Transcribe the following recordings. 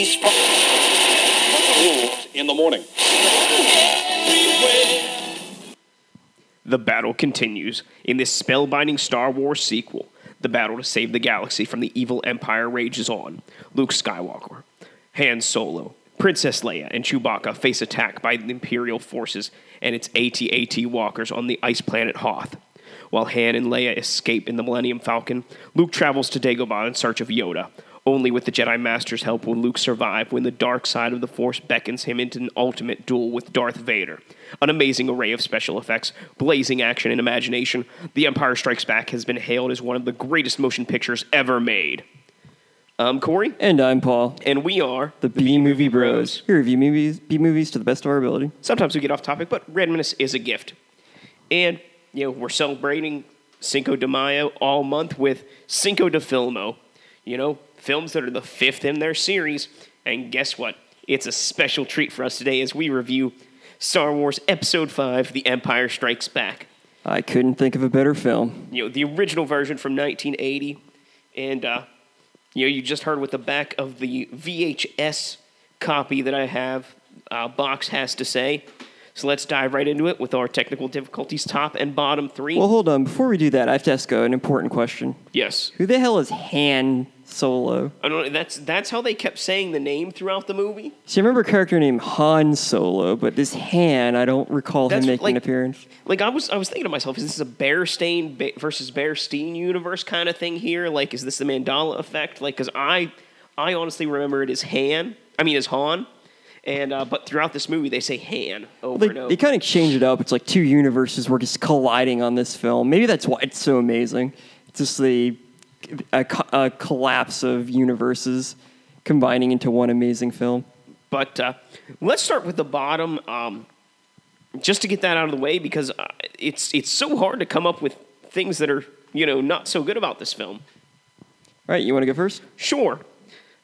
peace from in the morning. The battle continues in this spellbinding Star Wars sequel. The battle to save the galaxy from the evil Empire rages on. Luke Skywalker, Han Solo, Princess Leia, and Chewbacca face attack by the Imperial forces and its AT-AT walkers on the ice planet Hoth. While Han and Leia escape in the Millennium Falcon, Luke travels to Dagobah in search of Yoda. Only with the Jedi Master's help will Luke survive when the dark side of the Force beckons him into an ultimate duel with Darth Vader. An amazing array of special effects, blazing action, and imagination, The Empire Strikes Back has been hailed as one of the greatest motion pictures ever made. I'm Corey, And I'm Paul, and we are the B Movie Bros. We review movies, B movies to the best of our ability. Sometimes we get off topic, but randomness is a gift. And, you know, we're celebrating Cinco de Mayo all month with Cinco de Filmo. You know, films that are the fifth in their series. And guess what? It's a special treat for us today as we review Star Wars Episode 5 The Empire Strikes Back. I couldn't think of a better film. You know, the original version from 1980. And, uh, you know, you just heard what the back of the VHS copy that I have uh, box has to say. So let's dive right into it with our technical difficulties top and bottom three. Well, hold on. Before we do that, I have to ask an important question. yes. Who the hell is Han Solo? I don't know, that's that's how they kept saying the name throughout the movie. See, I remember a character named Han Solo, but this Han, I don't recall That's him making like- an appearance. Like I was I was thinking to myself, is this a Bearstein ba- versus Bearstein universe kind of thing here? Like, is this the Mandela effect? Like, because I I honestly remember it as Han. I mean, as Han. And uh, but throughout this movie, they say Han over They, and over. they kind of change it up. It's like two universes were just colliding on this film. Maybe that's why it's so amazing. It's just the a, a collapse of universes combining into one amazing film. But uh, let's start with the bottom, um, just to get that out of the way, because uh, it's it's so hard to come up with things that are you know not so good about this film. All right, you want to go first? Sure,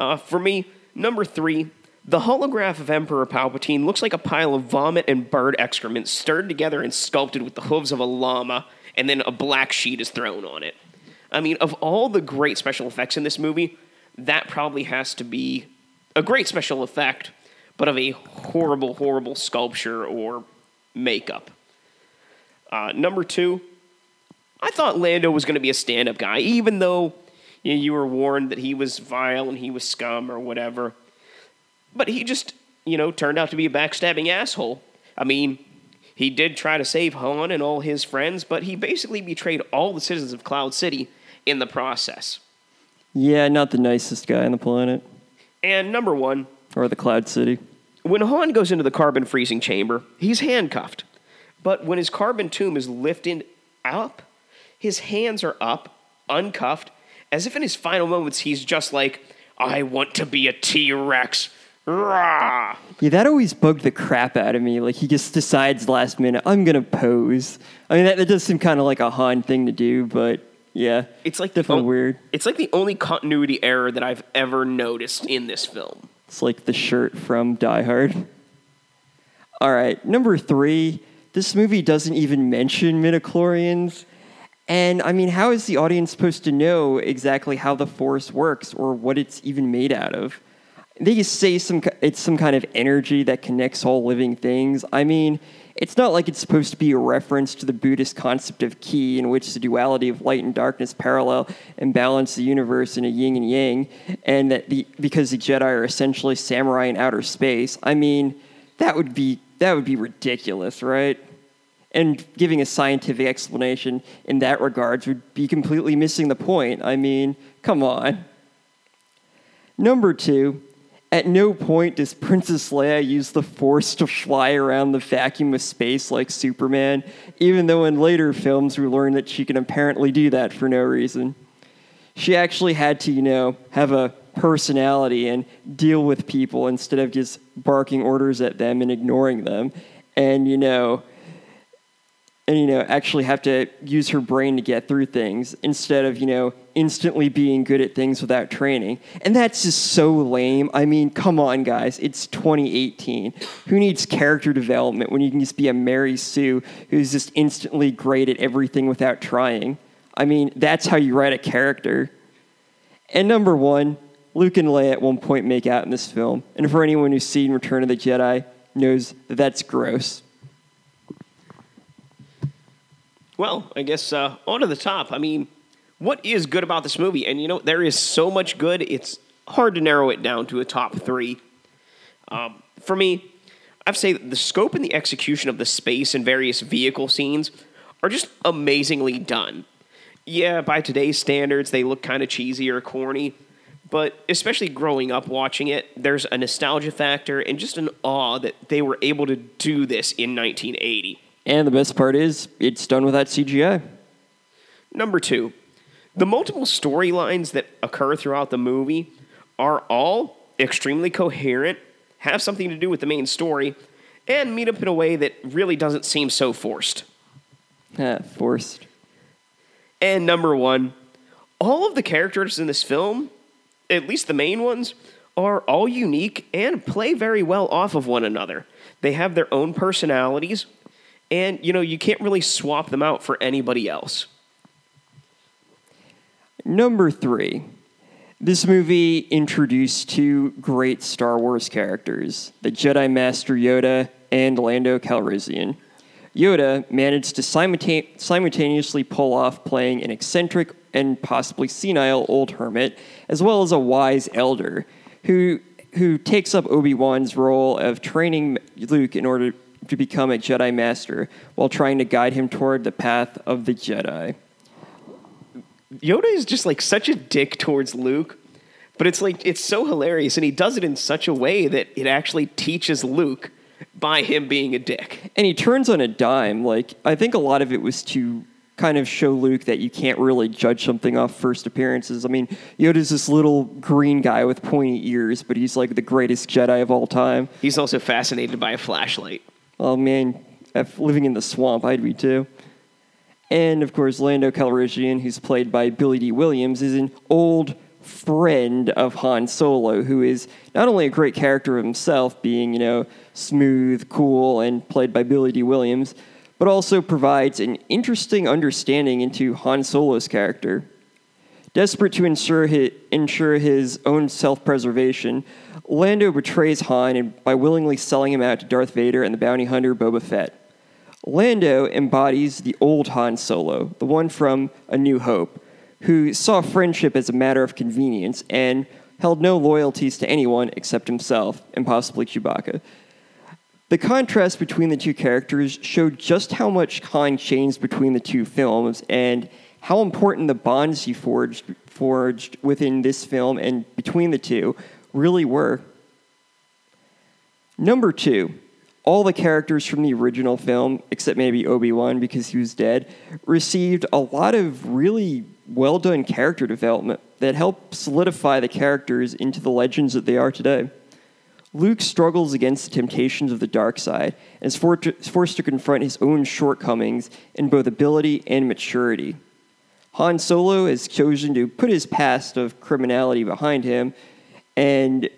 uh, for me, number three, the holograph of Emperor Palpatine looks like a pile of vomit and bird excrement stirred together and sculpted with the hooves of a llama, and then a black sheet is thrown on it. I mean, of all the great special effects in this movie, that probably has to be a great special effect, but of a horrible, horrible sculpture or makeup. Uh, number two, I thought Lando was going to be a stand up guy, even though you, know, you were warned that he was vile and he was scum or whatever. But he just, you know, turned out to be a backstabbing asshole. I mean, he did try to save Han and all his friends, but he basically betrayed all the citizens of Cloud City in the process. Yeah, not the nicest guy on the planet And number one, or the Cloud City. when Han goes into the carbon freezing chamber, he's handcuffed. But when his carbon tomb is lifted up, his hands are up, uncuffed, as if in his final moments he's just like, I want to be a T Rex. Rah! Yeah, that always bugged the crap out of me. Like he just decides last minute, I'm gonna pose. I mean, that, that does seem kind of like a Han thing to do, but yeah, It's like the definitely on- weird. It's like the only continuity error that I've ever noticed in this film. It's like the shirt from Die Hard. All right, number three. This movie doesn't even mention midichlorians. And I mean, how is the audience supposed to know exactly how the force works or what it's even made out of? They say some it's some kind of energy that connects all living things. I mean, it's not like it's supposed to be a reference to the Buddhist concept of ki, in which the duality of light and darkness parallel and balance the universe in a yin and yang, and that the because the Jedi are essentially samurai in outer space. I mean, that would be that would be ridiculous, right? And giving a scientific explanation in that regards would be completely missing the point. I mean, come on. Number two, at no point does Princess Leia use the Force to fly around the vacuum of space like Superman, even though in later films we learn that she can apparently do that for no reason. She actually had to, you know, have a personality and deal with people instead of just barking orders at them and ignoring them. And, you know, and you know actually have to use her brain to get through things instead of you know instantly being good at things without training. And that's just so lame. I mean come on guys. It's 2018 who needs character development when you can just be a mary sue who's just instantly great at everything without trying? I mean that's how you write a character. And number one Luke and Leia at one point make out in this film, and for anyone who's seen Return of the Jedi, knows that that's gross. Well, I guess uh, on to the top. I mean, what is good about this movie? And you know, there is so much good. It's hard to narrow it down to a top three. Um, for me, I'd say the scope and the execution of the space and various vehicle scenes are just amazingly done. Yeah, by today's standards, they look kind of cheesy or corny, but especially growing up watching it, there's a nostalgia factor and just an awe that they were able to do this in 1980. And the best part is, it's done without CGI. Number two, the multiple storylines that occur throughout the movie are all extremely coherent, have something to do with the main story, and meet up in a way that really doesn't seem so forced. Ah, forced. And number one, all of the characters in this film, at least the main ones, are all unique and play very well off of one another. They have their own personalities, and you know, you can't really swap them out for anybody else. Number three. This movie introduced two great Star Wars characters, the Jedi Master Yoda and Lando Calrissian. Yoda managed to simultane- simultaneously pull off playing an eccentric and possibly senile old hermit, as well as a wise elder, who who takes up Obi Wan's role of training Luke in order to become a Jedi Master, while trying to guide him toward the path of the Jedi. Yoda is just like such a dick towards Luke, but it's like it's so hilarious, and he does it in such a way that it actually teaches Luke by him being a dick. and he turns on a dime. Like I think a lot of it was to kind of show Luke that you can't really judge something off first appearances. I mean, Yoda's this little green guy with pointy ears, but he's like the greatest Jedi of all time. He's also fascinated by a flashlight. Oh man, if living in the swamp, I'd be too. And of course, Lando Calrissian, who's played by Billy Dee Williams, is an old friend of Han Solo, who is not only a great character himself, being, you know, smooth, cool, and played by Billy Dee Williams, but also provides an interesting understanding into Han Solo's character. Desperate to ensure his, ensure his own self preservation, Lando betrays Han and- by willingly selling him out to Darth Vader and the bounty hunter Boba Fett. Lando embodies the old Han Solo, the one from A New Hope, who saw friendship as a matter of convenience and held no loyalties to anyone except himself and possibly Chewbacca. The contrast between the two characters showed just how much Han changed between the two films and how important the bonds he forged, forged within this film and between the two really were. Number two, all the characters from the original film, except maybe Obi Wan because he was dead, received a lot of really well done character development that helped solidify the characters into the legends that they are today. Luke struggles against the temptations of the dark side and is forced to confront his own shortcomings in both ability and maturity. Han Solo has chosen to put his past of criminality behind him and,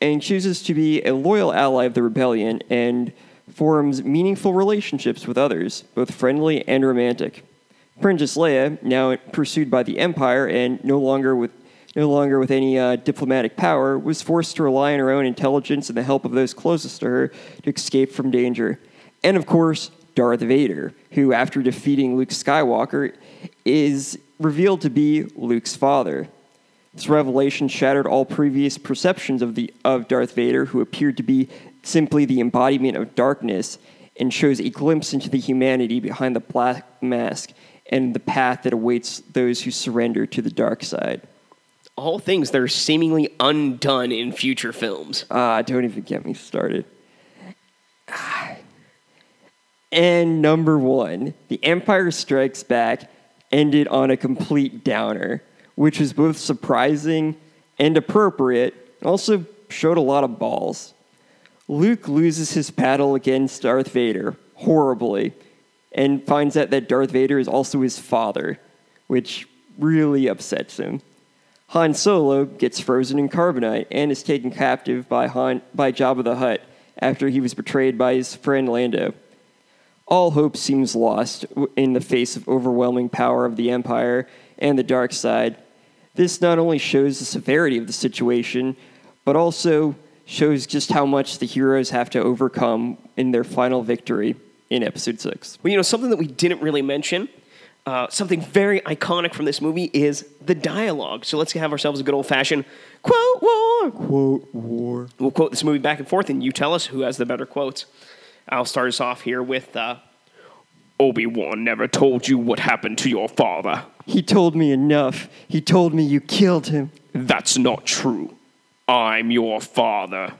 and chooses to be a loyal ally of the rebellion and forms meaningful relationships with others, both friendly and romantic. Princess Leia, now pursued by the Empire and no longer with no longer with any uh, diplomatic power, was forced to rely on her own intelligence and the help of those closest to her to escape from danger. And of course, Darth Vader, who, after defeating Luke Skywalker, is revealed to be Luke's father. This revelation shattered all previous perceptions of, the, of Darth Vader, who appeared to be simply the embodiment of darkness, and shows a glimpse into the humanity behind the black mask and the path that awaits those who surrender to the dark side. All things that are seemingly undone in future films. Ah, don't even get me started. And number one, The Empire Strikes Back ended on a complete downer, which was both surprising and appropriate, also showed a lot of balls. Luke loses his battle against Darth Vader horribly and finds out that Darth Vader is also his father, which really upsets him. Han Solo gets frozen in carbonite and is taken captive by Han by Jabba the Hutt after he was betrayed by his friend Lando. All hope seems lost in the face of overwhelming power of the Empire and the dark side. This not only shows the severity of the situation, but also shows just how much the heroes have to overcome in their final victory in episode 6. Well, you know, something that we didn't really mention, uh, something very iconic from this movie is the dialogue. So let's have ourselves a good old fashioned quote war. Quote war. We'll quote this movie back and forth, and you tell us who has the better quotes. I'll start us off here with uh, Obi Wan never told you what happened to your father. He told me enough. He told me you killed him. That's not true. I'm your father.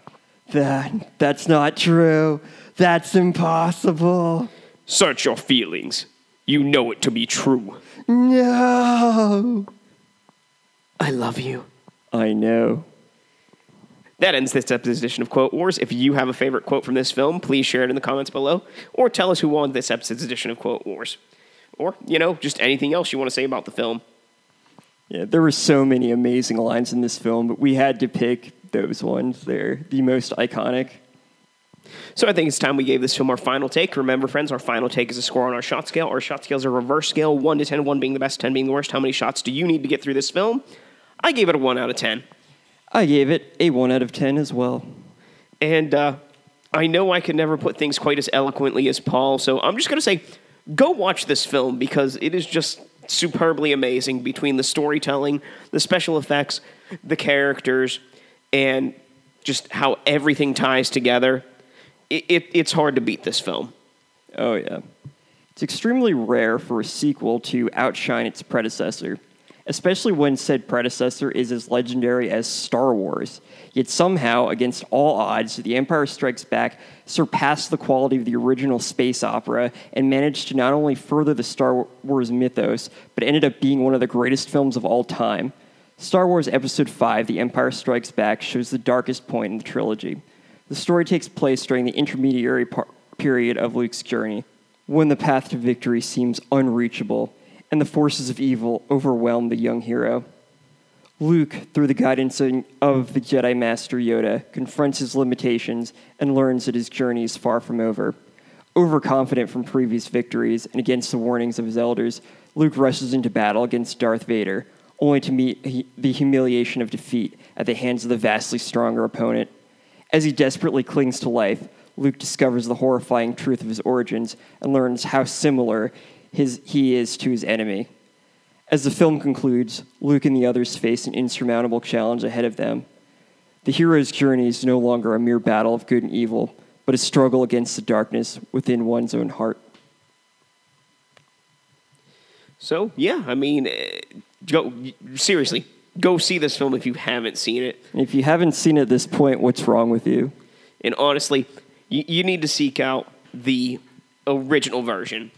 That that's not true. That's impossible. Search your feelings. You know it to be true. No. I love you. I know. That ends this episode's edition of Quote Wars. If you have a favorite quote from this film, please share it in the comments below, or tell us who won this episode's edition of Quote Wars. Or, you know, just anything else you want to say about the film. Yeah, there were so many amazing lines in this film, but we had to pick those ones. They're the most iconic. So I think it's time we gave this film our final take. Remember, friends, our final take is a score on our shot scale. Our shot scale is a reverse scale 1 to 10, 1 being the best, 10 being the worst. How many shots do you need to get through this film? I gave it a 1 out of 10. I gave it a 1 out of 10 as well. And uh, I know I could never put things quite as eloquently as Paul, so I'm just going to say go watch this film because it is just superbly amazing between the storytelling, the special effects, the characters, and just how everything ties together. It, it, it's hard to beat this film. Oh, yeah. It's extremely rare for a sequel to outshine its predecessor, especially when said predecessor is as legendary as Star Wars. Yet somehow, against all odds, The Empire Strikes Back surpassed the quality of the original space opera and managed to not only further the Star Wars mythos, but ended up being one of the greatest films of all time. Star Wars Episode 5, The Empire Strikes Back, shows the darkest point in the trilogy. The story takes place during the intermediary par- period of Luke's journey, when the path to victory seems unreachable and the forces of evil overwhelm the young hero. Luke, through the guidance of the Jedi Master Yoda, confronts his limitations and learns that his journey is far from over. Overconfident from previous victories and against the warnings of his elders, Luke rushes into battle against Darth Vader, only to meet the humiliation of defeat at the hands of the vastly stronger opponent. As he desperately clings to life, Luke discovers the horrifying truth of his origins and learns how similar his, he is to his enemy. As the film concludes, Luke and the others face an insurmountable challenge ahead of them. The hero's journey is no longer a mere battle of good and evil, but a struggle against the darkness within one's own heart. So, yeah, I mean, eh, go seriously, go see this film if you haven't seen it. If you haven't seen it at this point, what's wrong with you? And honestly, you, you need to seek out the original version.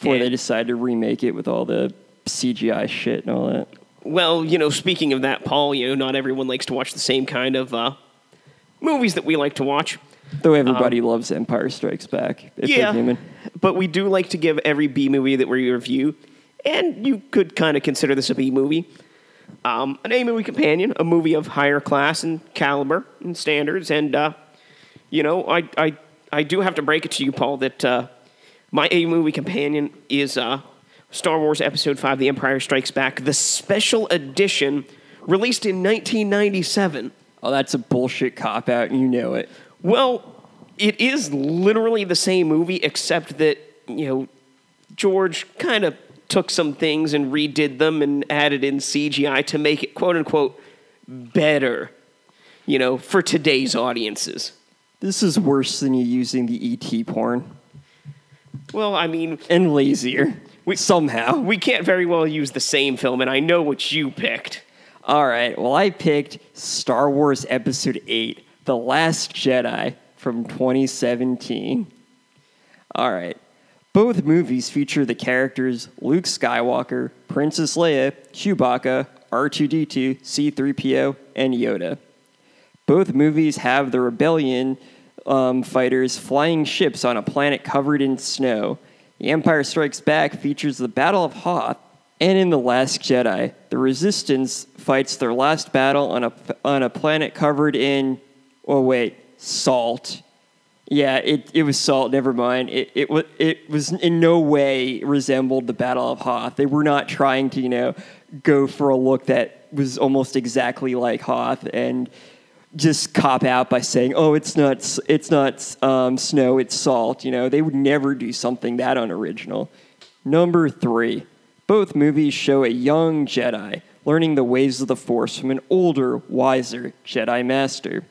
Before they decide to remake it with all the CGI shit and all that. Well, you know, speaking of that, Paul, you know, not everyone likes to watch the same kind of uh, movies that we like to watch. Though everybody loves Empire Strikes Back. If they're human. but we do like to give every B movie that we review, and you could kind of consider this a B movie. Um, an A movie companion, a movie of higher class and caliber and standards, and uh, you know, I, I I do have to break it to you, Paul, that uh, my A movie companion is uh, Star Wars Episode Five: The Empire Strikes Back, the special edition released in 1997. Oh, that's a bullshit cop out, and you know it. Well, it is literally the same movie, except that, you know, George kind of took some things and redid them and added in CGI to make it, quote unquote, better, you know, for today's audiences. This is worse than you using the ET porn. Well, I mean, And lazier. We- somehow. we can't very well use the same film, and I know what you picked. All right. Well, I picked Star Wars Episode 8, The Last Jedi from 2017. All right. Both movies feature the characters Luke Skywalker, Princess Leia, Chewbacca, R2D2, C3PO, and Yoda. Both movies have the rebellion um, fighters flying ships on a planet covered in snow. The Empire Strikes Back features the Battle of Hoth, and in The Last Jedi, the Resistance fights their last battle on a, on a planet covered in, oh wait, salt. Yeah, it, it was salt. Never mind. It it was it was in no way resembled the Battle of Hoth. They were not trying to you know go for a look that was almost exactly like Hoth and just cop out by saying, "Oh, it's not it's not um, snow, it's salt." You know, they would never do something that unoriginal. Number three, both movies show a young Jedi learning the ways of the Force from an older, wiser Jedi Master.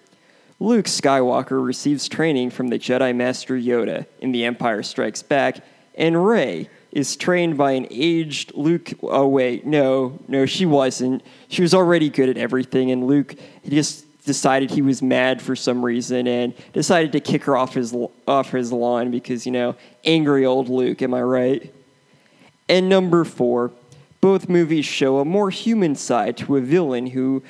Luke Skywalker receives training from the Jedi Master Yoda in The Empire Strikes Back, and Rey is trained by an aged Luke. Oh, wait, no, no, she wasn't. She was already good at everything, and Luke just decided he was mad for some reason and decided to kick her off his off his lawn because you know angry old Luke. Am I right? And number four, both movies show a more human side to a villain who,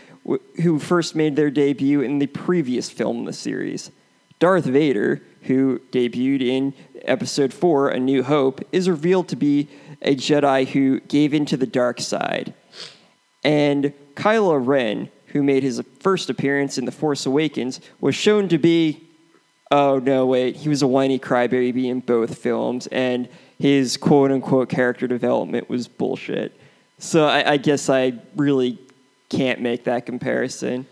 who first made their debut in the previous film in the series. Darth Vader, who debuted in Episode 4, A New Hope, is revealed to be a Jedi who gave in to the dark side. And Kylo Ren, who made his first appearance in The Force Awakens, was shown to be oh no wait he was a whiny crybaby in both films and his quote unquote character development was bullshit so i, I guess i really can't make that comparison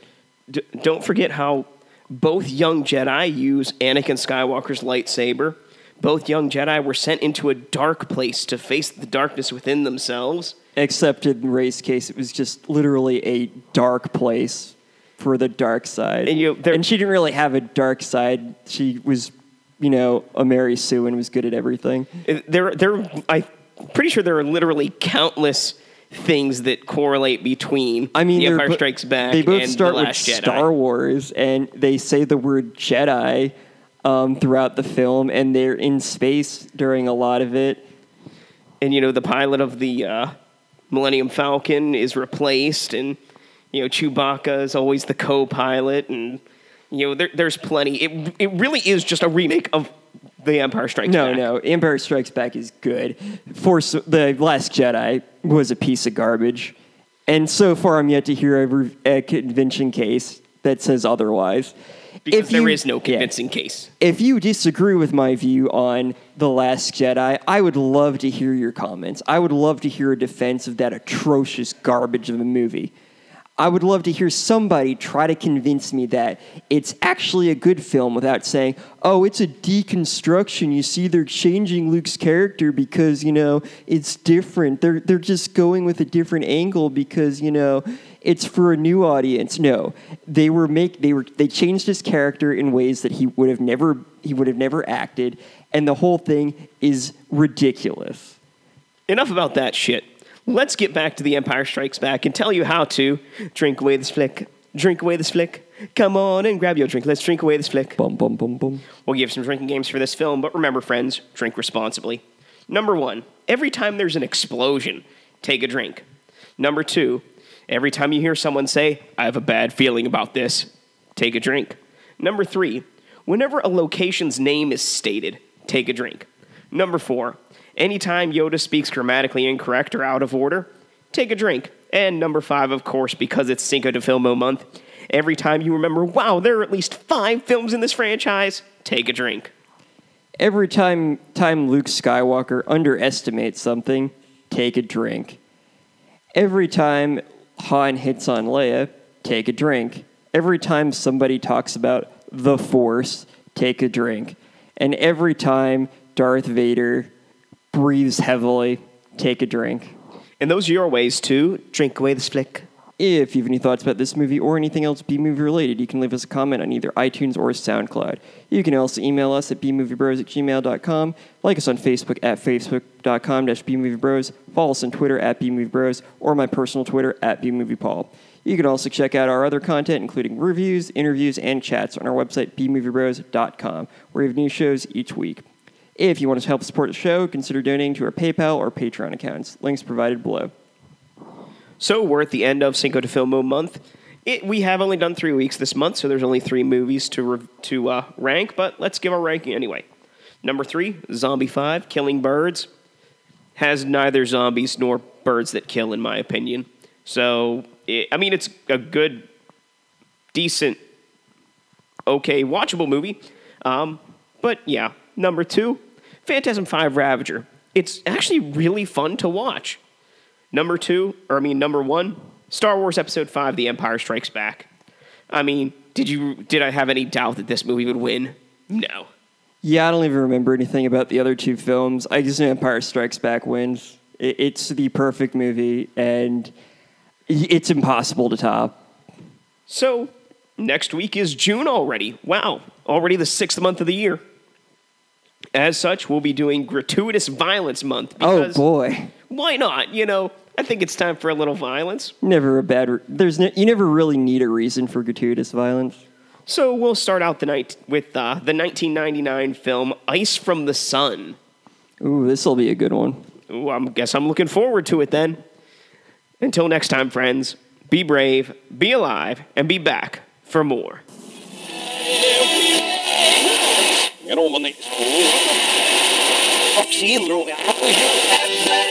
D- don't forget how both young Jedi use Anakin Skywalker's lightsaber. Both young Jedi were sent into a dark place to face the darkness within themselves. Except in ray's case it was just literally a dark place for the dark side And, you and she didn't really have a dark side she was you know a mary sue and was good at everything There, there. I'm pretty sure there are literally countless things that correlate between I mean, The Empire bo- Strikes Back They both and start The with Jedi. Star Wars, and they say the word Jedi um, throughout the film, and they're in space during a lot of it. and you know the pilot of the uh, Millennium Falcon is replaced, and you know Chewbacca is always the co-pilot, and you know there, there's plenty. It it really is just a remake of The Empire Strikes No, Back. no, no, Empire Strikes Back is good. Force, the Last Jedi was a piece of garbage, and so far I'm yet to hear a, re- a convention case that says otherwise. Because there you- is no yeah. convincing case. If you disagree with my view on The Last Jedi, I would love to hear your comments. I would love to hear a defense of that atrocious garbage of a movie. I would love to hear somebody try to convince me that it's actually a good film without saying, oh, it's a deconstruction. You see, they're changing Luke's character because, you know, it's different. They're, they're just going with a different angle because, you know, it's for a new audience. No, they were make they were they changed his character in ways that he would have never he would have never acted, and the whole thing is ridiculous. Enough about that shit. Let's get back to The Empire Strikes Back and tell you how to drink away this flick. Drink away this flick. Come on and grab your drink. Let's drink away this flick. Bum bum bum bum. We'll give some drinking games for this film, but remember, friends, drink responsibly. Number one, every time there's an explosion, take a drink. Number two, every time you hear someone say, I have a bad feeling about this, take a drink. Number three, whenever a location's name is stated, take a drink. Number four, anytime Yoda speaks grammatically incorrect or out of order, take a drink. And number five, of course, because it's Cinco de Filmo month, every time you remember, wow, there are at least five films in this franchise, take a drink. Every time time Luke Skywalker underestimates something, take a drink. Every time Han hits on Leia, take a drink. Every time somebody talks about the Force, take a drink. And every time Darth Vader breathes heavily, take a drink. And those are your ways to drink away the flick. If you have any thoughts about this movie or anything else B movie related, you can leave us a comment on either iTunes or SoundCloud. You can also email us at bmoviebros at gmail.com, like us on Facebook at facebook.com dash bmoviebros, follow us on Twitter at bmoviebros, or my personal Twitter at bmoviepaul. You can also check out our other content, including reviews, interviews, and chats on our website, bmoviebros.com, where we have new shows each week. If you want to help support the show, consider donating to our PayPal or Patreon accounts. Links provided below. So we're at the end of Cinco de Filmo month. It, we have only done three weeks this month, so there's only three movies to re- to uh, rank. But let's give our ranking anyway. Number three, Zombie Five, Killing Birds, has neither zombies nor birds that kill, in my opinion. So it, I mean, it's a good, decent, okay, watchable movie. Um, But yeah, number two, Phantasm 5 Ravager. It's actually really fun to watch. Number two, or I mean number one, Star Wars Episode 5 The Empire Strikes Back. I mean, did you did I have any doubt that this movie would win? No. Yeah, I don't even remember anything about the other two films. I just know Empire Strikes Back wins. It's the perfect movie, and it's impossible to top. So, next week is June already. Wow, already the sixth month of the year. As such, we'll be doing Gratuitous Violence Month. Oh boy, Why not? You know, I think it's time for a little violence. never a bad. Re- there's no, you never really need a reason for gratuitous violence. So we'll start out the night with uh, the 1999 film Ice from the Sun. Ooh, this will be a good one. Ooh, I guess I'm looking forward to it then. Until next time, friends, be brave, be alive, and be back for more. råne Vaksiner og